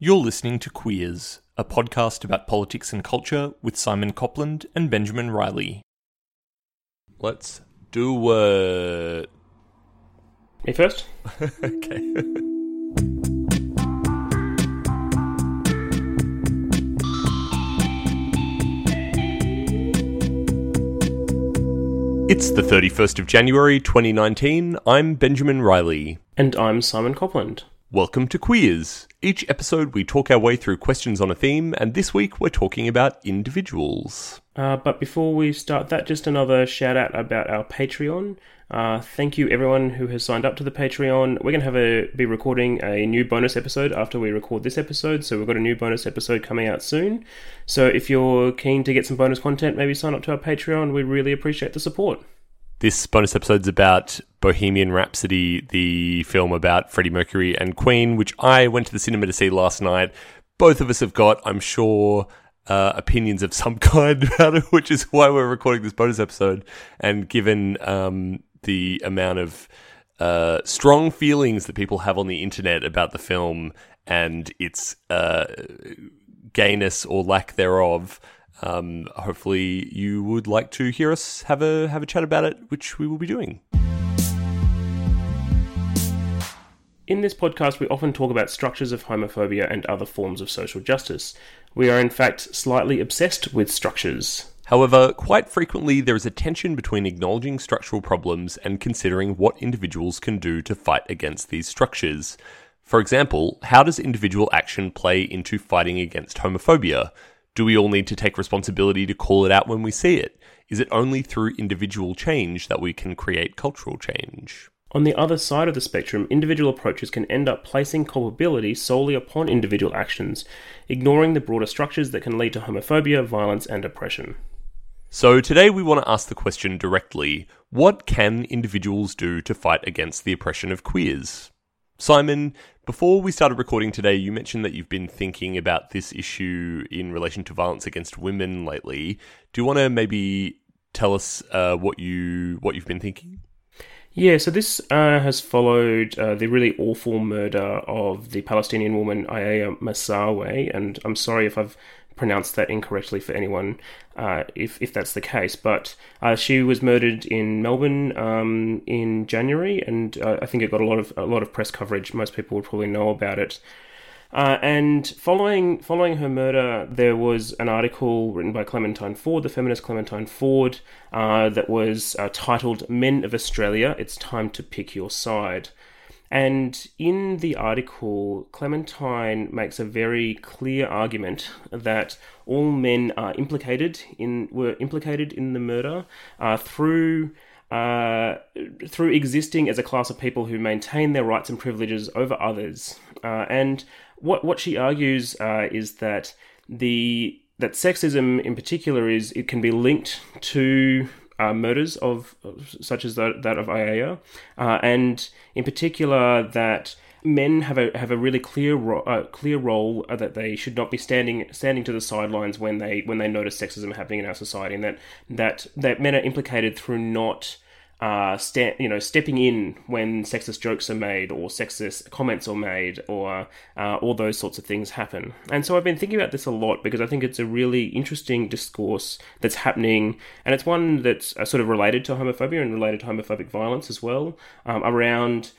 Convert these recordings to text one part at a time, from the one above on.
You're listening to Queers, a podcast about politics and culture with Simon Copland and Benjamin Riley. Let's do it. Me first? okay. It's the 31st of January 2019. I'm Benjamin Riley. And I'm Simon Copland. Welcome to Queers. Each episode, we talk our way through questions on a theme, and this week we're talking about individuals. Uh, but before we start that, just another shout out about our Patreon. Uh, thank you everyone who has signed up to the Patreon. We're going to have a be recording a new bonus episode after we record this episode, so we've got a new bonus episode coming out soon. So if you're keen to get some bonus content, maybe sign up to our Patreon. We really appreciate the support. This bonus episode's about Bohemian Rhapsody, the film about Freddie Mercury and Queen, which I went to the cinema to see last night. Both of us have got, I'm sure, uh, opinions of some kind about it, which is why we're recording this bonus episode. And given um, the amount of uh, strong feelings that people have on the internet about the film and its uh, gayness or lack thereof, um, hopefully, you would like to hear us have a have a chat about it, which we will be doing. In this podcast, we often talk about structures of homophobia and other forms of social justice. We are, in fact, slightly obsessed with structures. However, quite frequently there is a tension between acknowledging structural problems and considering what individuals can do to fight against these structures. For example, how does individual action play into fighting against homophobia? Do we all need to take responsibility to call it out when we see it? Is it only through individual change that we can create cultural change? On the other side of the spectrum, individual approaches can end up placing culpability solely upon individual actions, ignoring the broader structures that can lead to homophobia, violence, and oppression. So, today we want to ask the question directly what can individuals do to fight against the oppression of queers? Simon, before we started recording today, you mentioned that you've been thinking about this issue in relation to violence against women lately. Do you want to maybe tell us uh, what you what you've been thinking? Yeah, so this uh, has followed uh, the really awful murder of the Palestinian woman Aiia Maasarwe, and I'm sorry if I've pronounced that incorrectly for anyone uh, if, if that's the case. But uh, she was murdered in Melbourne um, in January, and uh, I think it got a lot of a lot of press coverage. Most people would probably know about it. Uh, and following following her murder, there was an article written by Clementine Ford, the feminist Clementine Ford, uh, that was uh, titled "Men of Australia: It's Time to Pick Your Side." And in the article, Clementine makes a very clear argument that all men are implicated in were implicated in the murder uh, through uh, through existing as a class of people who maintain their rights and privileges over others. Uh, and what what she argues uh, is that the that sexism in particular is it can be linked to uh, murders of such as that, that of Aiia, uh, and in particular that men have a have a really clear ro- uh, clear role uh, that they should not be standing standing to the sidelines when they when they notice sexism happening in our society, and that that that men are implicated through not uh, you know, stepping in when sexist jokes are made or sexist comments are made or uh, all those sorts of things happen. And so I've been thinking about this a lot because I think it's a really interesting discourse that's happening, and it's one that's uh, sort of related to homophobia and related to homophobic violence as well, um, around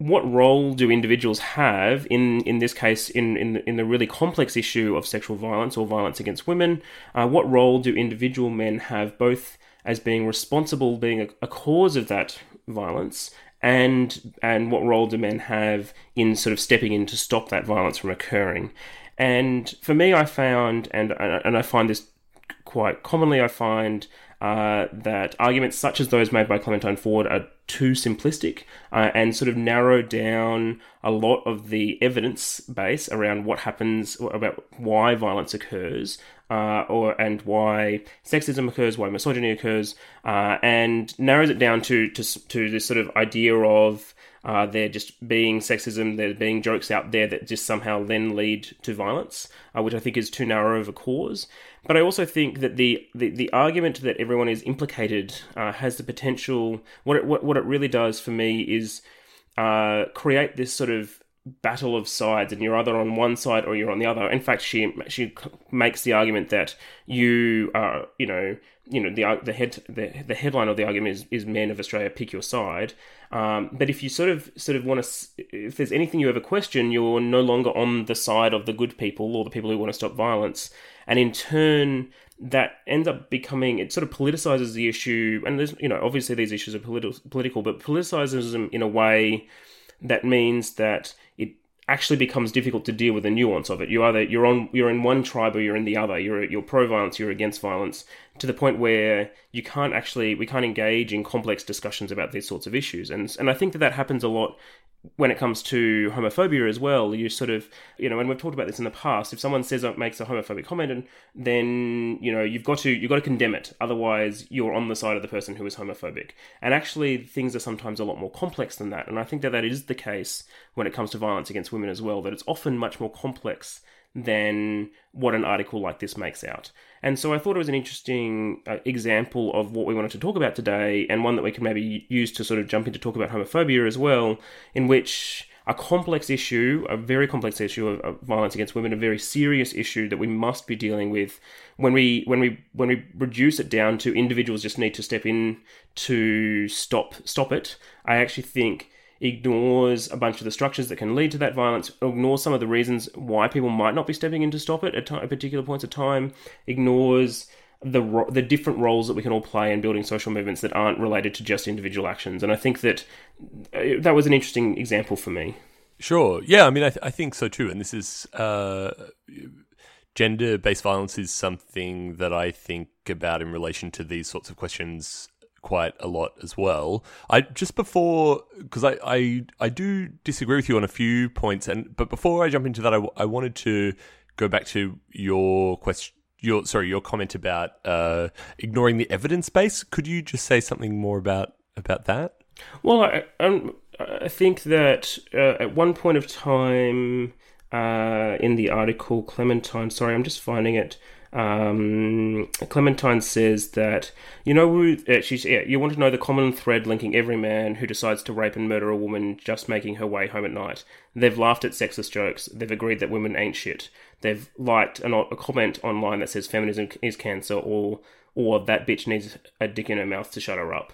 what role do individuals have in, in this case in, in, in the really complex issue of sexual violence or violence against women? Uh, what role do individual men have both as being responsible, being a, a cause of that violence, and and what role do men have in sort of stepping in to stop that violence from occurring? And for me, I found, and and I find this quite commonly, I find uh, that arguments such as those made by Clementine Ford are too simplistic uh, and sort of narrow down a lot of the evidence base around what happens about why violence occurs uh, or and why sexism occurs, why misogyny occurs, uh, and narrows it down to, to to this sort of idea of uh, there just being sexism, there being jokes out there that just somehow then lead to violence, uh, which I think is too narrow of a cause. But I also think that the, the, the argument that everyone is implicated uh, has the potential. What it, what, what it really does for me is uh, create this sort of battle of sides, and you're either on one side or you're on the other. In fact, she she makes the argument that you are, you know, you know the the head the, the headline of the argument is, is men of Australia pick your side. Um, but if you sort of sort of want to, if there's anything you ever question, you're no longer on the side of the good people or the people who want to stop violence, and in turn that ends up becoming it sort of politicizes the issue and there's you know obviously these issues are political political but politicizes them in a way that means that it actually becomes difficult to deal with the nuance of it. You either you're on you're in one tribe or you're in the other. You're you're pro violence you're against violence to the point where you can't actually we can't engage in complex discussions about these sorts of issues. And and I think that that happens a lot when it comes to homophobia as well, you sort of, you know, and we've talked about this in the past. If someone says or makes a homophobic comment, and then you know you've got to you've got to condemn it. Otherwise, you're on the side of the person who is homophobic. And actually, things are sometimes a lot more complex than that. And I think that that is the case when it comes to violence against women as well. That it's often much more complex than what an article like this makes out. And so I thought it was an interesting uh, example of what we wanted to talk about today, and one that we can maybe use to sort of jump into talk about homophobia as well, in which a complex issue, a very complex issue of, of, violence against women, a very serious issue that we must be dealing with. When we when we when we reduce it down to individuals just need to step in to stop stop it, I actually think ignores a bunch of the structures that can lead to that violence, ignores some of the reasons why people might not be stepping in to stop it at, t- particular points of time, ignores the ro- the different roles that we can all play in building social movements that aren't related to just individual actions. And I think that uh, that was an interesting example for me. Sure. Yeah. I mean, I, th- I think so too. And this is uh, gender based violence is something that I think about in relation to these sorts of questions quite a lot as well. I just before because I, I I do disagree with you on a few points, and but before I jump into that, I, I wanted to go back to your question. Your sorry, your comment about uh, ignoring the evidence base. Could you just say something more about about that? Well, I, um, I think that uh, at one point of time uh, in the article, Clementine. Sorry, I'm just finding it. Um, Clementine says that you know uh, she's yeah, you want to know the common thread linking every man who decides to rape and murder a woman just making her way home at night. They've laughed at sexist jokes. They've agreed that women ain't shit. They've liked an, a comment online that says feminism is cancer or or that bitch needs a dick in her mouth to shut her up.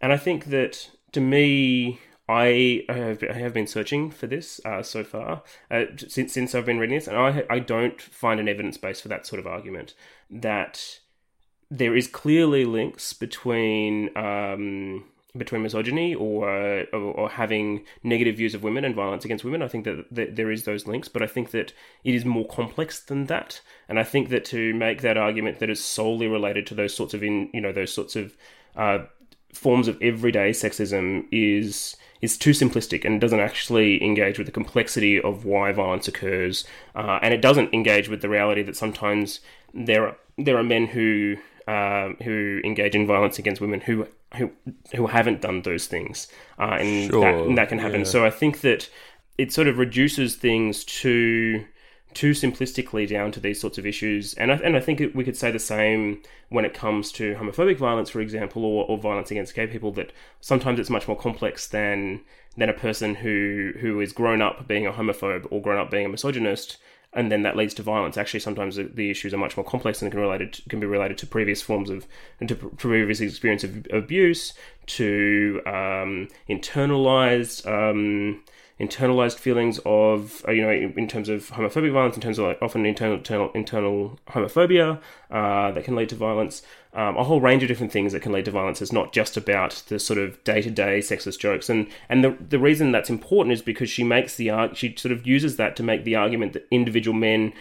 And I think that to me, I have, I have been searching for this uh, so far uh, since since I've been reading this, and I I don't find an evidence base for that sort of argument that there is clearly links between um, between misogyny or, or, or having negative views of women and violence against women. I think that, that there is those links, but I think that it is more complex than that. And I think that to make that argument that is solely related to those sorts of in you know those sorts of uh, forms of everyday sexism is is too simplistic and doesn't actually engage with the complexity of why violence occurs, uh, and it doesn't engage with the reality that sometimes there are there are men who um, who engage in violence against women who who who haven't done those things, uh, and, sure, that, and, that, can happen. Yeah. So I think that it sort of reduces things to too simplistically down to these sorts of issues. And I, and I think we could say the same when it comes to homophobic violence, for example, or, or violence against gay people. That sometimes it's much more complex than than a person who who is grown up being a homophobe or grown up being a misogynist, and then that leads to violence. Actually, sometimes the, issues are much more complex and can related can be related to previous forms of and to previous experience of abuse, to um, internalized. Um, internalized feelings of, uh, you know, in, terms of homophobic violence, in terms of like often internal internal, internal homophobia uh, that can lead to violence. Um, a whole range of different things that can lead to violence. It's not just about the sort of day to day sexist jokes, and and the the reason that's important is because she makes the she sort of uses that to make the argument that individual men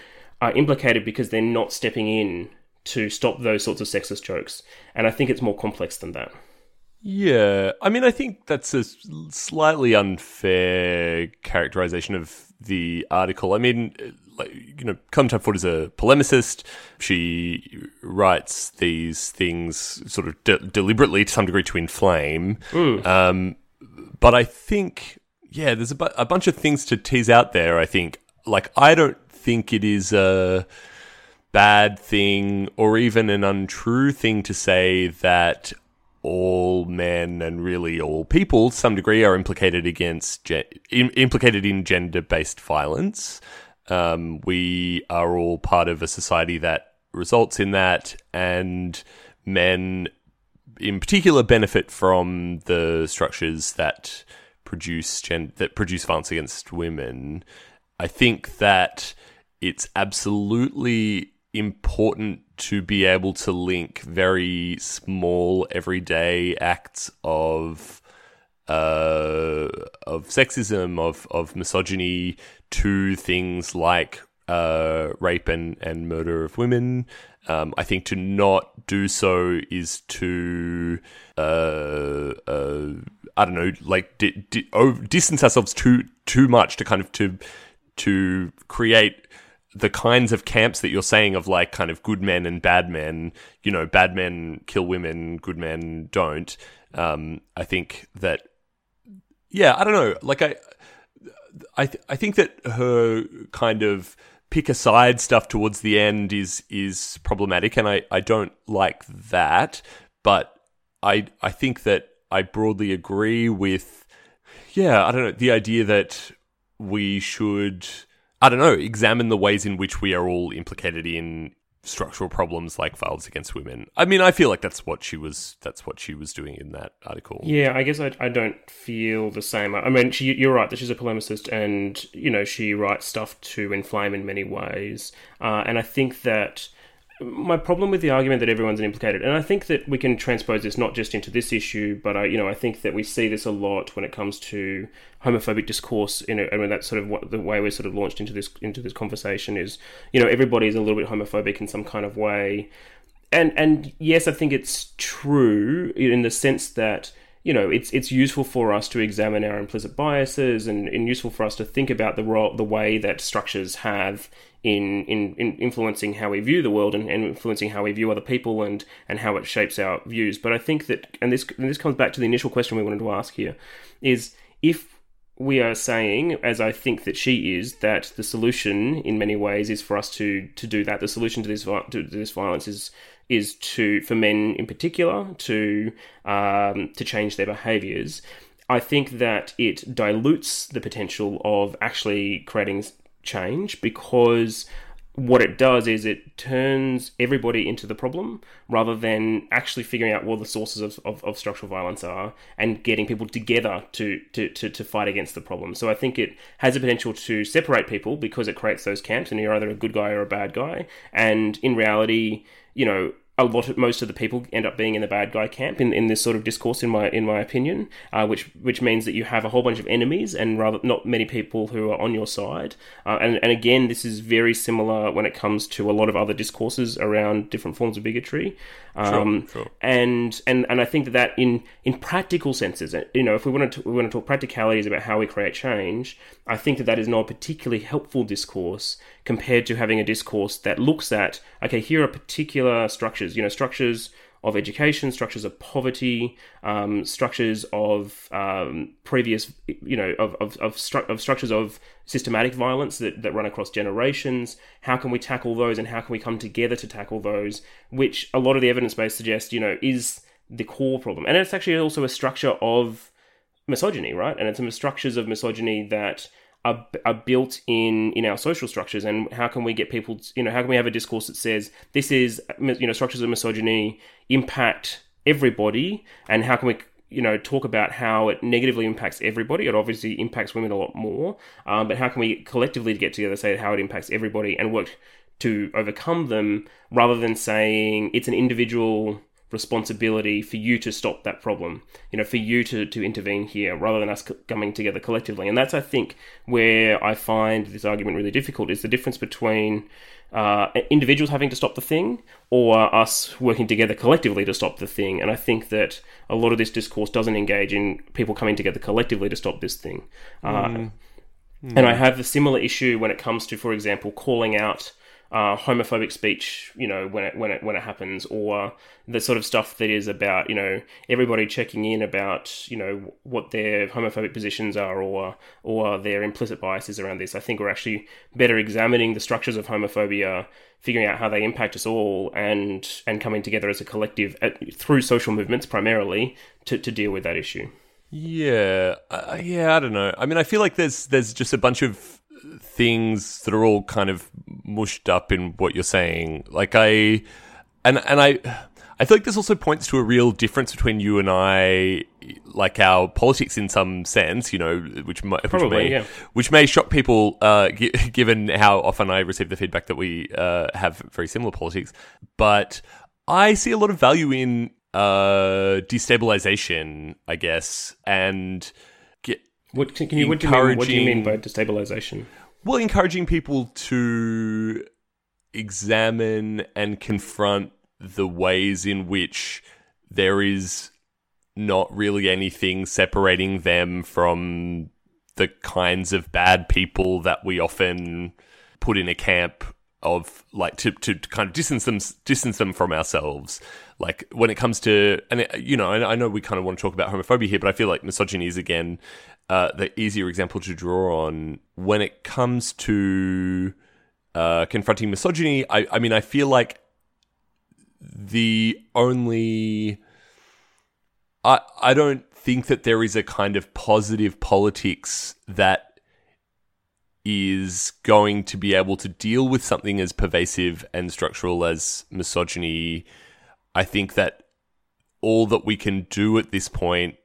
are implicated because they're not stepping in to stop those sorts of sexist jokes, and I think it's more complex than that. Yeah, I mean, I think that's a slightly unfair characterization of the article. I mean, like you know, Clementine Ford is a polemicist. She writes these things sort of de- deliberately, to some degree, to inflame. Mm. Um, but I think, yeah, there's a, bu- a bunch of things to tease out there. I think, like, I don't think it is a bad thing or even an untrue thing to say that all men and really all people, to some degree, are implicated against gen- implicated in gender based violence. Um, we are all part of a society that results in that, and men, in particular, benefit from the structures that produce gen- that produce violence against women. I think that it's absolutely important to be able to link very small everyday acts of uh, of sexism of of misogyny to things like uh, rape and, and murder of women. Um, I think to not do so is to uh, uh, I don't know, like di- di- oh, distance ourselves too too much to kind of to to create the kinds of camps that you're saying of like kind of good men and bad men, you know, bad men kill women, good men don't. Um, I think that, yeah, I don't know. Like I, I, th- I think that her kind of pick a side stuff towards the end is is problematic, and I, I don't like that. But I I think that I broadly agree with, yeah, I don't know, the idea that we should I don't know, examine the ways in which we are all implicated in structural problems like violence against women. I mean, I feel like that's what she was that's what she was doing in that article. Yeah, I guess I, I don't feel the same. I mean, she, you're right that she's a polemicist and, you know, she writes stuff to inflame in many ways. Uh, and I think that my problem with the argument that everyone's implicated, and I think that we can transpose this not just into this issue, but I, you know, I think that we see this a lot when it comes to homophobic discourse. You know, I mean, that's sort of what the way we're sort of launched into this into this conversation is. You know, everybody is a little bit homophobic in some kind of way, and and yes, I think it's true in the sense that you know it's it's useful for us to examine our implicit biases and, and useful for us to think about the role the way that structures have in, in, in influencing how we view the world and, and, influencing how we view other people and, and how it shapes our views. But I think that, and this, and this comes back to the initial question we wanted to ask here, is if we are saying, as I think that she is, that the solution in many ways is for us to to do that. The solution to this to this violence is is to for men in particular to um, to change their behaviours. I think that it dilutes the potential of actually creating change because what it does is it turns everybody into the problem rather than actually figuring out what the sources of, of, of, structural violence are and getting people together to, to, to, to, fight against the problem. So I think it has a potential to separate people because it creates those camps and you're either a good guy or a bad guy. And in reality, you know, a lot of most of the people end up being in the bad guy camp in, in this sort of discourse in my in my opinion uh, which which means that you have a whole bunch of enemies and rather not many people who are on your side uh, and and again this is very similar when it comes to a lot of other discourses around different forms of bigotry um, sure, sure. and and and I think that that in in practical senses you know if we want to we want to talk practicalities about how we create change I think that that is not a particularly helpful discourse compared to having a discourse that looks at okay here are particular structures you know structures of education, structures of poverty, um, structures of um, previous, you know, of of, of, stru- of, structures of systematic violence that, that run across generations. How can we tackle those, and how can we come together to tackle those? Which a lot of the evidence base suggests, you know, is the core problem, and it's actually also a structure of misogyny, right? And it's some structures of misogyny that are, are built in in our social structures and how can we get people to, you know how can we have a discourse that says this is you know structures of misogyny impact everybody and how can we you know talk about how it negatively impacts everybody? It obviously impacts women a lot more um, but how can we collectively get together say how it impacts everybody and work to overcome them rather than saying it's an individual responsibility for you to stop that problem, you know, for you to, to intervene here rather than us coming together collectively. And that's, I think, where I find this argument really difficult is the difference between uh, individuals having to stop the thing or us working together collectively to stop the thing. And I think that a lot of this discourse doesn't engage in people coming together collectively to stop this thing. Uh, mm. And I have a similar issue when it comes to, for example, calling out uh, homophobic speech, you know, when it when it when it happens, or the sort of stuff that is about, you know, everybody checking in about, you know, what their homophobic positions are, or or their implicit biases around this. I think we're actually better examining the structures of homophobia, figuring out how they impact us all, and and coming together as a collective at, through social movements primarily to to deal with that issue. Yeah, uh, yeah, I don't know. I mean, I feel like there's there's just a bunch of things that are all kind of mushed up in what you're saying. Like I, and and I, I feel like this also points to a real difference between you and I, like our politics in some sense. You know, which might, Probably, which may, yeah. which may shock people, uh, gi- given how often I receive the feedback that we uh, have very similar politics. But I see a lot of value in uh, destabilization, I guess, and What can, can you what do you mean, what do you mean by destabilization? well, encouraging people to examine and confront the ways in which there is not really anything separating them from the kinds of bad people that we often put in a camp of like to, to kind of distance them distance them from ourselves like when it comes to and it, you know I know we kind of want to talk about homophobia here but i feel like misogyny is again uh, the easier example to draw on when it comes to uh, confronting misogyny I, I mean i feel like the only I I don't think that there is a kind of positive politics that is going to be able to deal with something as pervasive and structural as misogyny. I think that all that we can do at this point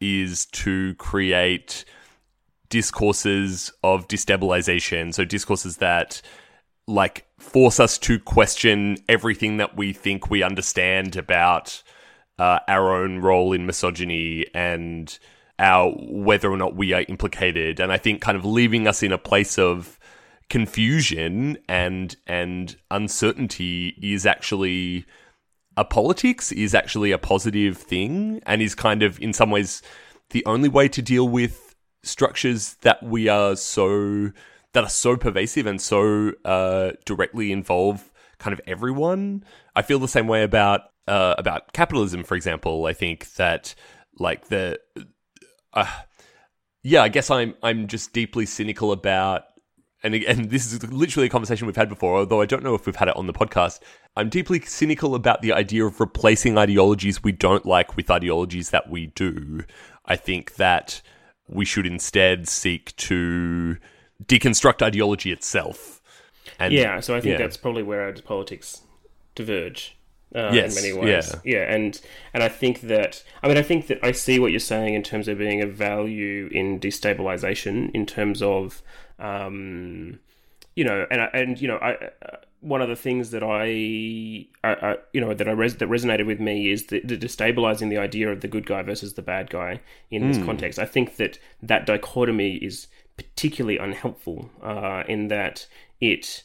is to create discourses of destabilization. So discourses that like force us to question everything that we think we understand about uh, our own role in misogyny and our whether or not we are implicated and i think kind of leaving us in a place of confusion and and uncertainty is actually a politics is actually a positive thing and is kind of in some ways the only way to deal with structures that we are so that are so pervasive and so uh, directly involve kind of everyone. I feel the same way about uh, about capitalism, for example. I think that like the uh, yeah, I guess I'm I'm just deeply cynical about and and this is literally a conversation we've had before, although I don't know if we've had it on the podcast. I'm deeply cynical about the idea of replacing ideologies we don't like with ideologies that we do. I think that we should instead seek to deconstruct ideology itself. And yeah, so I think yeah. that's probably where our politics diverge. Uh, Yes, in many ways, yeah. and and I think that I mean I think that I see what you're saying in terms of being a value in destabilization, in terms of um, you know, and and you know, I uh, one of the things that I, I, I you know that I res- that resonated with me is the, the destabilizing the idea of the good guy versus the bad guy in this context. I think that that dichotomy is particularly unhelpful uh, in that it,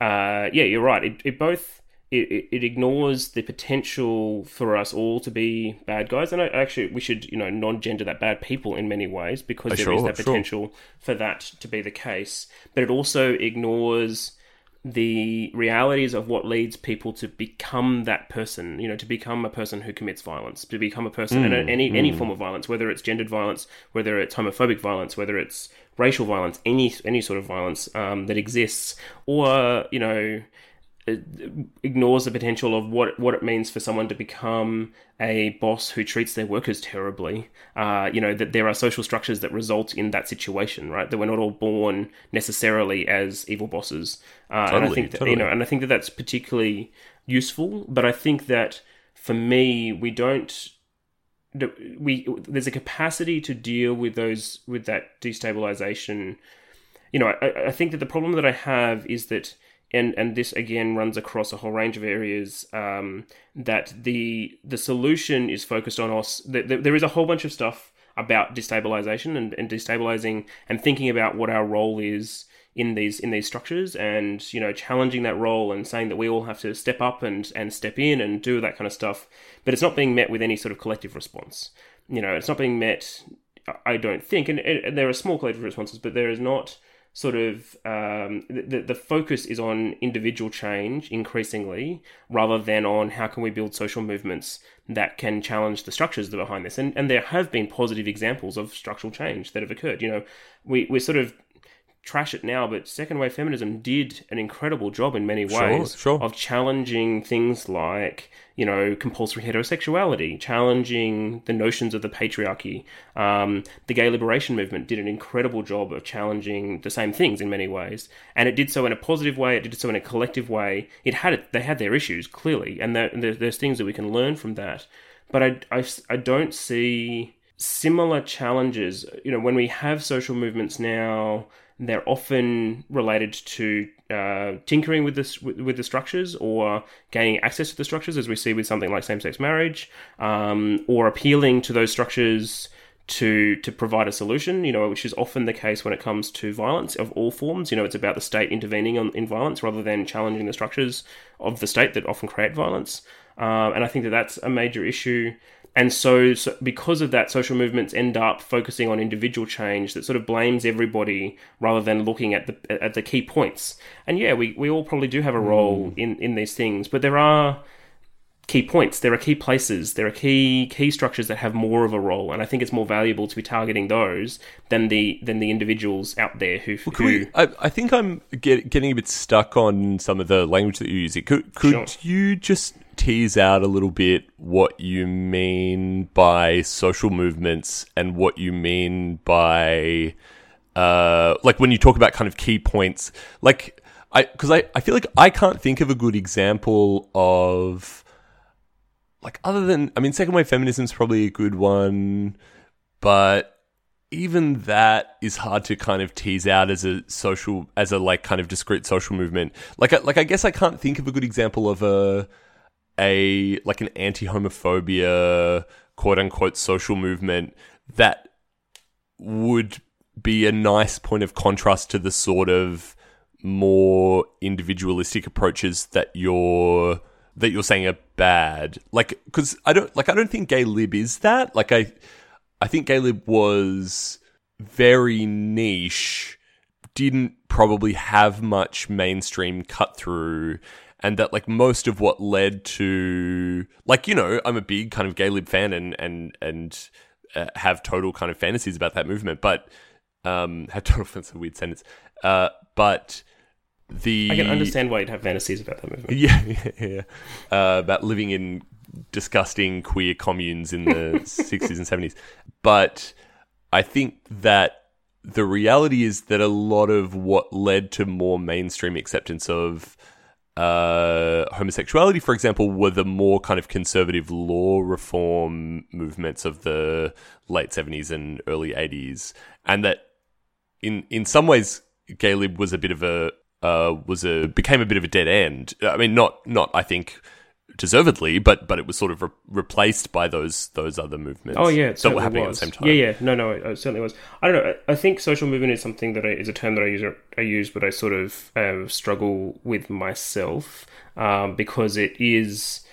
uh, yeah, you're right. It, it both it, it, ignores the potential for us all to be bad guys, and I, actually we should you know non-gender that bad people in many ways because there is sure, that sure. potential for that to be the case. But it also ignores the realities of what leads people to become that person, you know, to become a person who commits violence, to become a person, and any any form of violence, whether it's gendered violence, whether it's homophobic violence, whether it's racial violence, any any sort of violence um, that exists, or you know, ignores the potential of what what it means for someone to become a boss who treats their workers terribly. Uh, you know that there are social structures that result in that situation, right? That we're not all born necessarily as evil bosses. Uh, and I think that, totally. you know, and I think that that's particularly useful. But I think that for me, we don't we there's a capacity to deal with those with that destabilization you know I, I think that the problem that i have is that and and this again runs across a whole range of areas um, that the the solution is focused on us. That there is a whole bunch of stuff about destabilization and, and destabilizing and thinking about what our role is in these in these structures and you know challenging that role and saying that we all have to step up and and step in and do that kind of stuff. But it's not being met with any sort of collective response. You know it's not being met i don't think and, and there are small collective responses but there is not sort of um, the the focus is on individual change increasingly, rather than on how can we build social movements that can challenge the structures that are behind this. And and there have been positive examples of structural change that have occurred. You know, we we're sort of trash it now, but second wave feminism did an incredible job in many ways Sure, sure. of challenging things like, you know, compulsory heterosexuality, challenging the notions of the patriarchy. Um, the gay liberation movement did an incredible job of challenging the same things in many ways, and it did so in a positive way. It did so in a collective way. It had it, they had their issues clearly, and there, there, there's things that we can learn from that. But I, I, I don't see similar challenges. You know, when we have social movements now they're often related to uh, tinkering with the with, with, the structures or gaining access to the structures, as we see with something like same-sex marriage, um, or appealing to those structures to to provide a solution. You know, which is often the case when it comes to violence of all forms. You know, it's about the state intervening on, in violence rather than challenging the structures of the state that often create violence. Uh, and I think that that's a major issue and so, so, because of that, social movements end up focusing on individual change that sort of blames everybody rather than looking at the at the key points. And yeah, we, we all probably do have a role mm. in, in these things, but there are key points, there are key places, there are key key structures that have more of a role, and I think it's more valuable to be targeting those than the than the individuals out there who. Well, who we, I, I, think I'm get, getting a bit stuck on some of the language that you're using. Could could sure. you just tease out a little bit what you mean by social movements and what you mean by uh, like when you talk about kind of key points. Like i because I, I feel like i can't think of a good example of like other than i mean second wave feminism is probably a good one but even that is hard to kind of tease out as a social as a like kind of discrete social movement. Like like i guess i can't think of a good example of a a like an anti-homophobia quote unquote social movement that would be a nice point of contrast to the sort of more individualistic approaches that you're that you're saying are bad. Like because i don't like i don't think gay lib is that. Like i i think gay lib was very niche didn't probably have much mainstream cut through and that like most of what led to like you know I'm a big kind of gay lib fan and and and uh, have total kind of fantasies about that movement, but um have total that's a weird sentence, uh, but the I can understand why you'd have fantasies about that movement. Yeah, yeah, yeah. Uh, about living in disgusting queer communes in the 60s and 70s. But I think that the reality is that a lot of what led to more mainstream acceptance of uh, homosexuality, for example, were the more kind of conservative law reform movements of the late 70s and early 80s. And that in, in some ways, gay lib was a bit of a, uh, was a, became a bit of a dead end. I mean, not, not, I think, deservedly, but but it was sort of re- replaced by those those other movements. Oh yeah, that were happening was. at the same time. Yeah, yeah, no, no, it, it, certainly was. I don't know. I think social movement is something that I, is a term that I use I use, but I sort of uh, struggle with myself um, because it is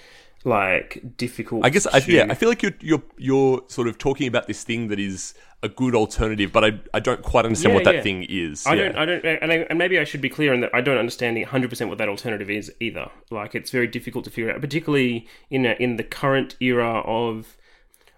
like difficult. I guess to... I, yeah, I feel like you're you're you're sort of talking about this thing that is a good alternative, but I, I don't quite understand yeah, what that yeah. thing is. I yeah. don't I don't and, I, and maybe I should be clear in that I don't understand the hundred percent what that alternative is either. Like it's very difficult to figure out, particularly in a, in the current era of.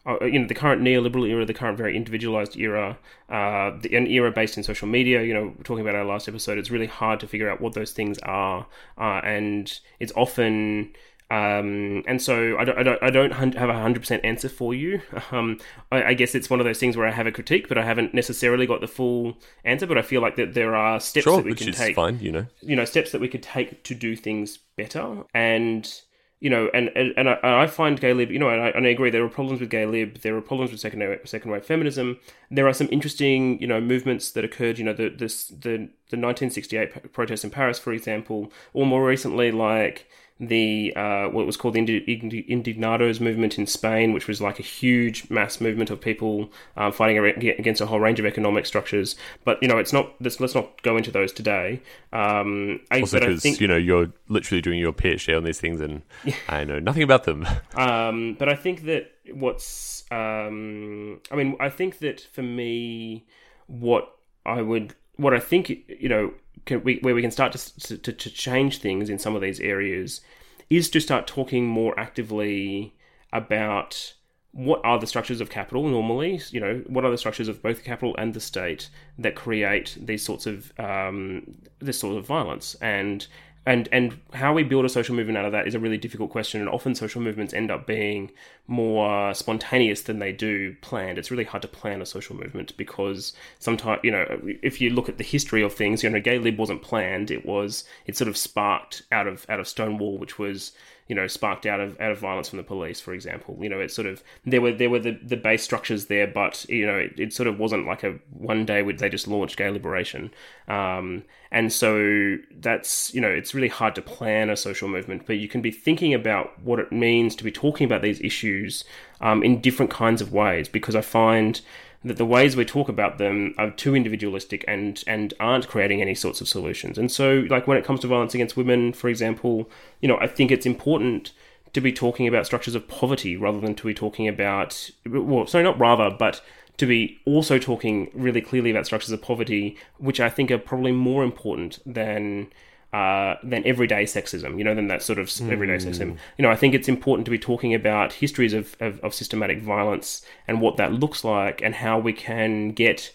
Uh, you know the current neoliberal era, the current very individualized era, uh, the, an era based in social media. You know, talking about our last episode, it's really hard to figure out what those things are, uh, and it's often um, and so I don't, I don't, I don't have a hundred percent answer for you. Um, I, I, guess it's one of those things where I have a critique, but I haven't necessarily got the full answer. But I feel like that there are steps sure, that we can take. Fine, you know, you know, steps that we could take to do things better. And you know, and and, and I, I, find gay lib, you know, and I, and I, agree there are problems with gay lib, there are problems with second second wave feminism. There are some interesting, you know, movements that occurred. You know, the this the the 1968 protests in Paris, for example, or more recently, like the uh, what was called the Indignados movement in Spain, which was like a huge mass movement of people uh, fighting against a whole range of economic structures. But you know, it's not. Let's, let's not go into those today. Um, also, because you know you're literally doing your PhD on these things, and I know nothing about them. Um, but I think that what's, um, I mean, I think that for me, what I would what I think you know can, we, where we can start to, to to change things in some of these areas is to start talking more actively about what are the structures of capital normally? You know, what are the structures of both capital and the state that create these sorts of um, this sort of violence? And and and how we build a social movement out of that is a really difficult question. And often social movements end up being more spontaneous than they do planned. It's really hard to plan a social movement because sometimes you know if you look at the history of things you know gay lib wasn't planned. It was it sort of sparked out of out of stonewall which was you know sparked out of out of violence from the police for example. You know it sort of there were there were the, the base structures there but you know it, it sort of wasn't like a one day they just launched gay liberation. Um, and so that's you know it's really hard to plan a social movement but you can be thinking about what it means to be talking about these issues um, in different kinds of ways because i find that the ways we talk about them are too individualistic and and aren't creating any sorts of solutions. And so, like when it comes to violence against women, for example, you know, I think it's important to be talking about structures of poverty rather than to be talking about well, sorry, not rather, but to be also talking really clearly about structures of poverty, which I think are probably more important than uh, than everyday sexism, you know, than that sort of everyday mm. sexism. You know, I think it's important to be talking about histories of, of, of, systematic violence and what that looks like and how we can get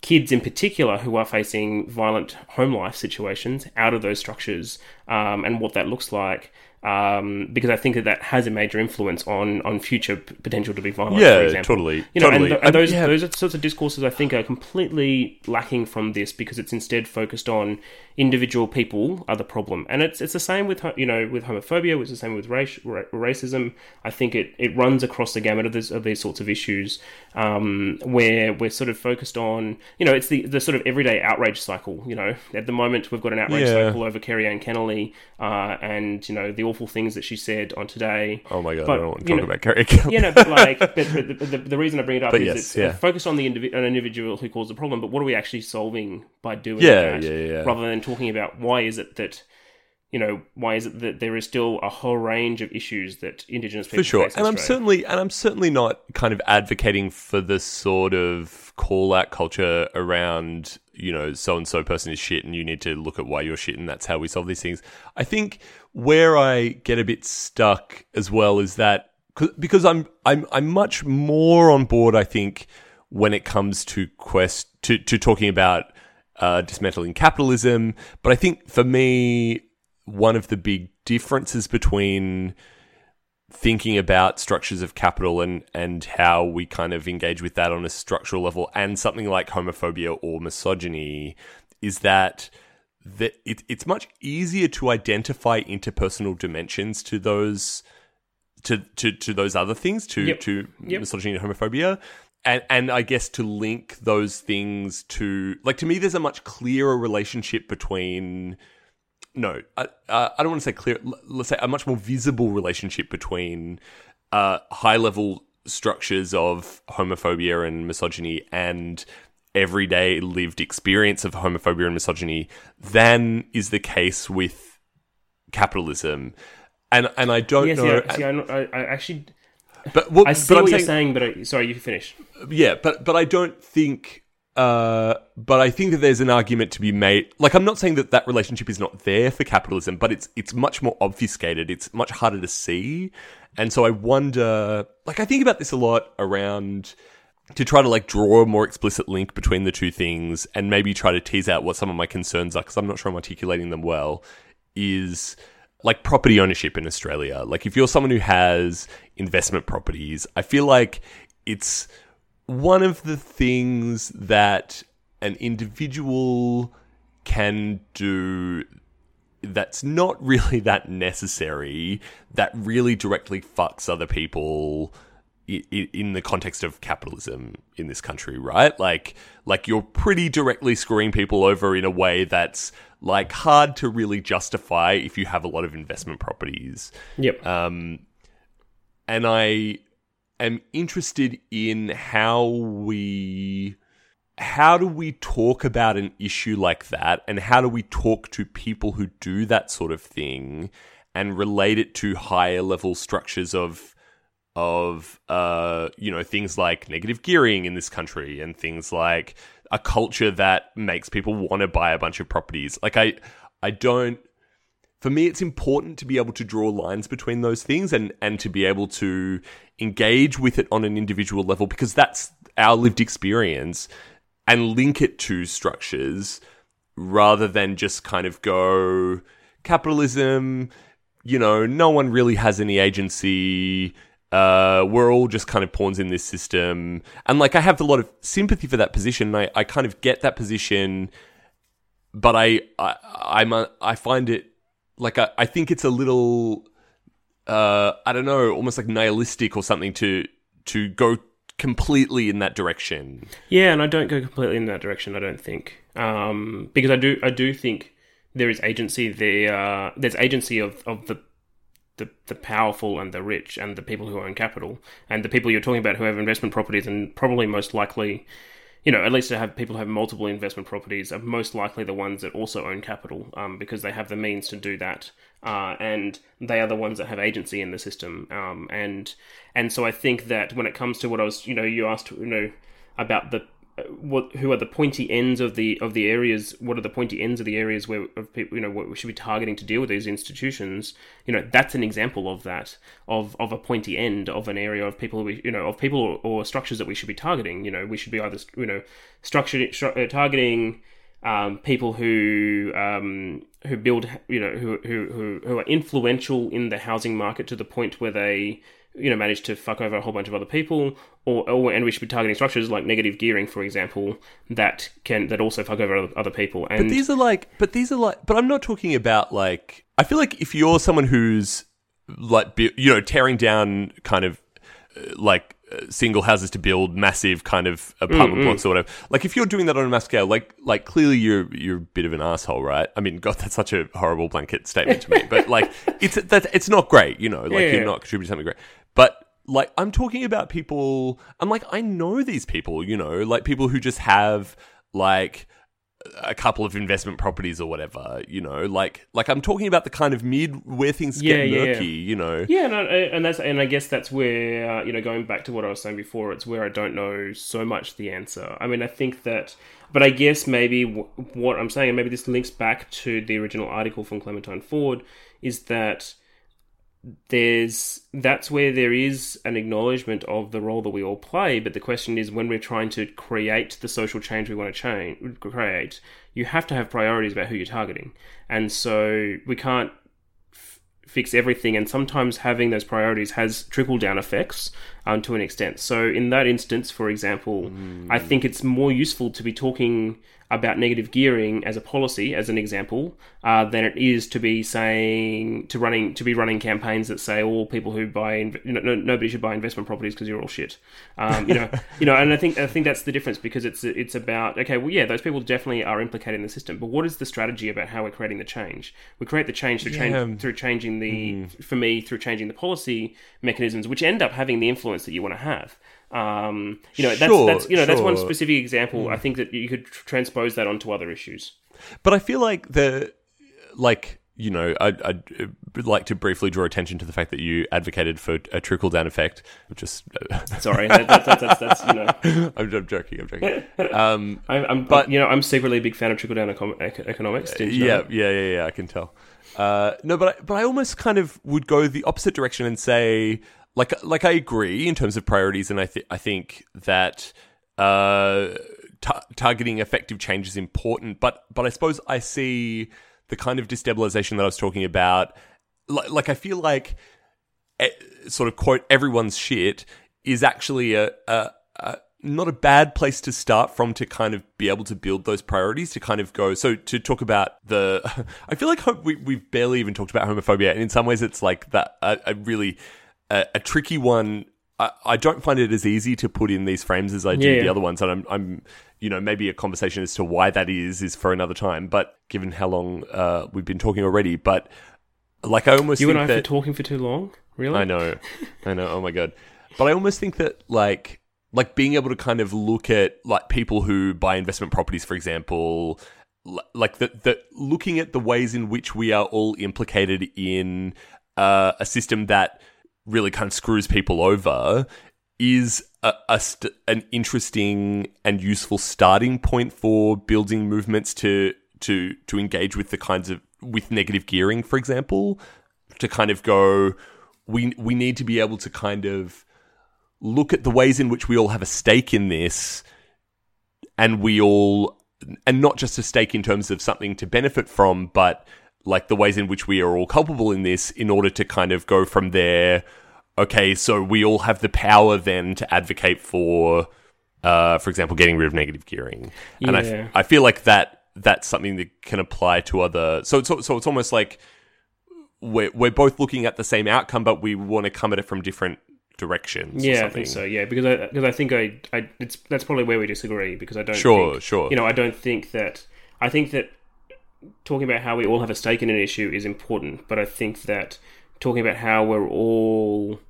kids in particular who are facing violent home life situations out of those structures um, and what that looks like um, because I think that that has a major influence on on future potential to be violent. Yeah, totally. You know, totally. and, and those yeah. those sorts of discourses I think are completely lacking from this because it's instead focused on individual people are the problem, and it's it's the same with you know with homophobia, it's the same with race, racism. I think it, it runs across the gamut of, this, of these sorts of issues um, where we're sort of focused on you know it's the the sort of everyday outrage cycle. You know, at the moment we've got an outrage yeah. cycle over Kerri-Anne Kennerley uh, and you know the awful things that she said on today. Oh my god, but, I don't want to talk know, about Kerri. You know, but like, but, but the, the, the, reason I bring it up but is yes, it's yeah. focused on the indivi- an individual who caused the problem. But what are we actually solving by doing yeah, that? Yeah, yeah, Rather than talking about why is it that you know why is it that there is still a whole range of issues that indigenous people for sure and i'm certainly and i'm certainly not kind of advocating for the sort of call out culture around you know so and so person is shit and you need to look at why you're shit and that's how we solve these things. I think where i get a bit stuck as well is that because i'm i'm i'm much more on board i think when it comes to quest to to talking about uh, dismantling capitalism but i think for me one of the big differences between thinking about structures of capital and and how we kind of engage with that on a structural level and something like homophobia or misogyny is that that it, it's much easier to identify interpersonal dimensions to those to to, to those other things to yep. to yep. misogyny and homophobia and and I guess to link those things to like to me there's a much clearer relationship between no, I, uh, I don't want to say clear. Let's say a much more visible relationship between uh, high level structures of homophobia and misogyny and everyday lived experience of homophobia and misogyny than is the case with capitalism. And and I don't yes, know. Yeah, see, I, I actually. But what, I see but what saying, you're saying, but I, sorry, you finish. Yeah, but but I don't think uh, but I think that there's an argument to be made. Like, I'm not saying that that relationship is not there for capitalism, but it's it's much more obfuscated. It's much harder to see, and so I wonder. Like, I think about this a lot around to try to like draw a more explicit link between the two things, and maybe try to tease out what some of my concerns are because I'm not sure I'm articulating them well. Is like property ownership in Australia. Like, if you're someone who has investment properties, I feel like it's one of the things that an individual can do that's not really that necessary that really directly fucks other people in the context of capitalism in this country right? Like like you're pretty directly screwing people over in a way that's like hard to really justify if you have a lot of investment properties. Yep. Um and i am interested in how we how do we talk about an issue like that and how do we talk to people who do that sort of thing and relate it to higher level structures of of uh you know things like negative gearing in this country and things like a culture that makes people want to buy a bunch of properties. Like I I don't for me it's important to be able to draw lines between those things and and to be able to engage with it on an individual level because that's our lived experience and link it to structures rather than just kind of go capitalism you know no one really has any agency uh, we're all just kind of pawns in this system. And like, I have a lot of sympathy for that position. I, I kind of get that position, but I, I, I'm, a, I find it like, I, think it's a little, uh, I don't know, almost like nihilistic or something to, to go completely in that direction. Yeah. And I don't go completely in that direction. I don't think, um, because I do, I do think there is agency there. Uh, there's agency of, of the the, the powerful and the rich and the people who own capital and the people you're talking about who have investment properties and probably most likely you know at least to have people who have multiple investment properties are most likely the ones that also own capital um, because they have the means to do that uh, and they are the ones that have agency in the system um, and and so I think that when it comes to what I was you know you asked you know about the what who are the pointy ends of the of the areas what are the pointy ends of the areas where of people you know what we should be targeting to deal with these institutions you know that's an example of that of of a pointy end of an area of people we you know of people or, or structures that we should be targeting. You know we should be either you know stru- uh, targeting um, people who um, who build you know who, who who are influential in the housing market to the point where they you know manage to fuck over a whole bunch of other people or, or and we should be targeting structures like negative gearing for example that can that also fuck over other other people and but these are like but these are like but i'm not talking about like i feel like if you're someone who's like you know tearing down kind of uh, like uh, single houses to build massive kind of apartment mm, blocks or whatever. Like if you're doing that on a mass scale, like like clearly you're you're a bit of an asshole, right? I mean, God, that's such a horrible blanket statement to me, but like it's that it's not great, you know. Like yeah, you're not contributing something great. But like I'm talking about people I'm like I know these people, you know, like people who just have like a couple of investment properties or whatever, you know, like like I'm talking about the kind of mid where things yeah, get murky, yeah. you know. Yeah, and, I, and that's and I guess that's where uh, you know going back to what I was saying before, it's where I don't know so much the answer. I mean, I think that, but I guess maybe w- what I'm saying, and maybe this links back to the original article from Clementine Ford, is that there's that's where there is an acknowledgement of the role that we all play but the question is when we're trying to create the social change we want to change create you have to have priorities about who you're targeting. And so we can't f- fix everything and sometimes having those priorities has trickle down effects um, to an extent so in that instance for example mm. i think it's more useful to be talking about negative gearing as a policy, as an example, uh, than it is to be saying to running to be running campaigns that say all people who buy you know, no, nobody should buy investment properties because you're all shit. Um, you know, you know, and I think I think that's the difference because it's it's about okay, well, yeah, those people definitely are implicated in the system, but what is the strategy about how we're creating the change? We create the change through, yeah. change, through changing the mm. for me through changing the policy mechanisms, which end up having the influence that you want to have. Um, you know, sure, that's, that's you know sure. that's one specific example. Mm. I think that you could transpose that onto other issues. But I feel like the like you know, I'd, I'd, like to briefly draw attention to the fact that you advocated for a trickle down effect. Just sorry, that, that, that, that's, that's you know, I'm, I'm joking. I'm joking. Um, I, am but you know, I'm secretly a big fan of trickle down econ- economics. yeah, yeah, yeah, yeah. I can tell. Uh, no, but I, but I almost kind of would go the opposite direction and say like like I agree in terms of priorities, and I think I think that uh, targeting effective change is important. But but I suppose I see the kind of destabilization that I was talking about. Like, like I feel like sort of quote everyone's shit is actually a, a, a not a bad place to start from to kind of be able to build those priorities to kind of go so to talk about the i feel like we, we've barely even talked about homophobia and in some ways it's like that a, really a, a tricky one. I, I, don't find it as easy to put in these frames as I do yeah. the other ones, and I'm, I'm, you know, maybe a conversation as to why that is is for another time. But given how long uh, we've been talking already, but like I almost you and I that, for talking for too long, really. I know, I know. Oh my god! But I almost think that like like being able to kind of look at like people who buy investment properties, for example, like that that looking at the ways in which we are all implicated in uh, a system that really kind of screws people over is a, a st- an interesting and useful starting point for building movements to to to engage with the kinds of with negative gearing, for example, to kind of go. We we need to be able to kind of look at the ways in which we all have a stake in this, and we all and not just a stake in terms of something to benefit from, but like the ways in which we are all culpable in this in order to kind of go from there okay so we all have the power then to advocate for uh, for example getting rid of negative gearing and I, Yeah. feel like that that's something that can apply to other so it's so it's almost like we're, we're both looking at the same outcome but we want to come at it from different directions or Yeah, I think so. Yeah, because I because I think I, I it's that's probably where we disagree because I don't Sure, think, sure. you know I don't think that I think that talking about how we all have a stake in an issue is important, but I think that talking about how we're all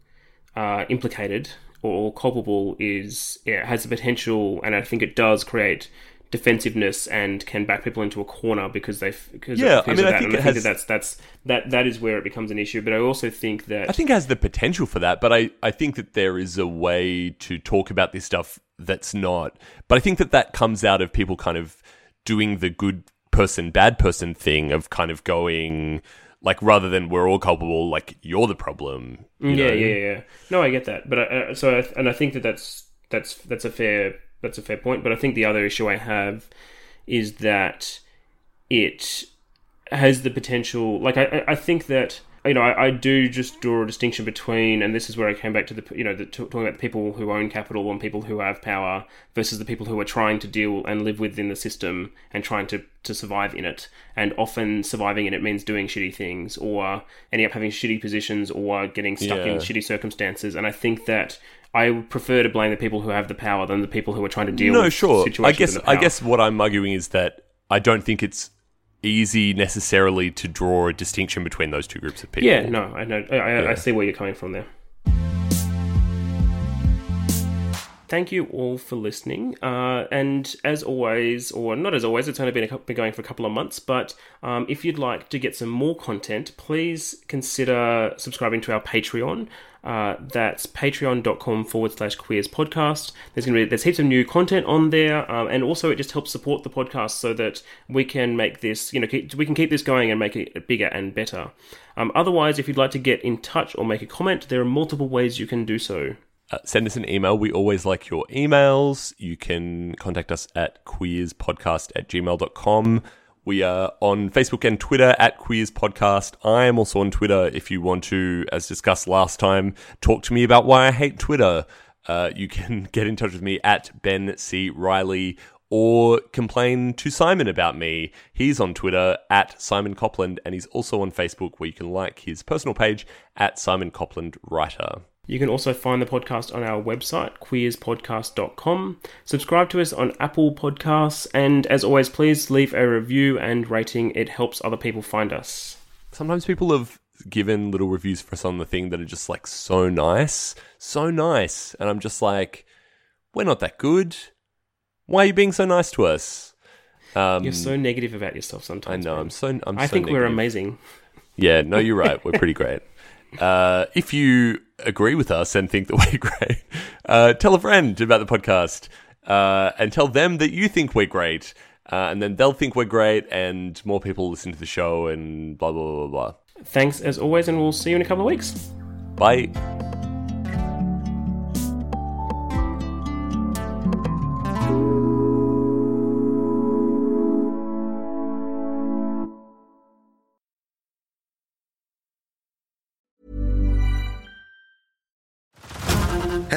uh, implicated or all culpable is yeah, has the potential, and I think it does create defensiveness and can back people into a corner because they because Yeah, of, I mean, I think I think has- that that's that's that that is where it becomes an issue. But I also think that I think it has the potential for that, but I, I think that there is a way to talk about this stuff that's not. But I think that that comes out of people kind of doing the good person, bad person thing of kind of going, like, rather than we're all culpable, like, you're the problem. you yeah, know? yeah, yeah. No, I get that, but I, uh, so I, and I think that that's that's that's a fair that's a fair point. But I think the other issue I have is that it has the potential. Like I- I think that you know I, I do just draw a distinction between, and this is where I came back to the you know the, talking about the people who own capital and people who have power versus the people who are trying to deal and live within the system and trying to to survive in it. And often surviving in it means doing shitty things or ending up having shitty positions or getting stuck in shitty circumstances. And I think that. I prefer to blame the people who have the power than the people who are trying to deal No, with sure. situations. I guess I guess what I'm arguing is that I don't think it's easy necessarily to draw a distinction between those two groups of people. Yeah, no, I know. I, I, Yeah. I see where you're coming from there. Thank you all for listening. Uh, and as always, or not as always, it's only been, a, been going for a couple of months, but um, if you'd like to get some more content, please consider subscribing to our Patreon. Uh, that's patreon.com forward slash queers podcast. There's going to be there's heaps of new content on there, um, and also it just helps support the podcast so that we can make this, you know, keep, we can keep this going and make it bigger and better. Um, otherwise, if you'd like to get in touch or make a comment, there are multiple ways you can do so. uh, send us an email. We always like your emails. You can contact us at queerspodcast at gmail.com. We are on Facebook and Twitter at Queers Podcast. I am also on Twitter if you want to, as discussed last time, talk to me about why I hate Twitter. Uh, you can get in touch with me at Ben C. Riley or complain to Simon about me. He's on Twitter at Simon Copland and he's also on Facebook where you can like his personal page at Simon Copland Writer. You can also find the podcast on our website, queerspodcast.com. Subscribe to us on Apple Podcasts, and as always, please leave a review and rating. It helps other people find us. sometimes people have given little reviews for us on the thing that are just like so nice, so nice, and I'm just like, we're not that good. Why are you being so nice to us? Um, You're so negative about yourself sometimes. I know. man. I'm so. I'm I so think we're amazing. Yeah. No, you're right. We're pretty great. Uh, if you agree with us and think that we're great, uh, tell a friend about the podcast uh, and tell them that you think we're great. Uh, and then they'll think we're great, and more people listen to the show, and blah blah blah blah. blah. Thanks as always, and we'll see you in a couple of weeks. Bye.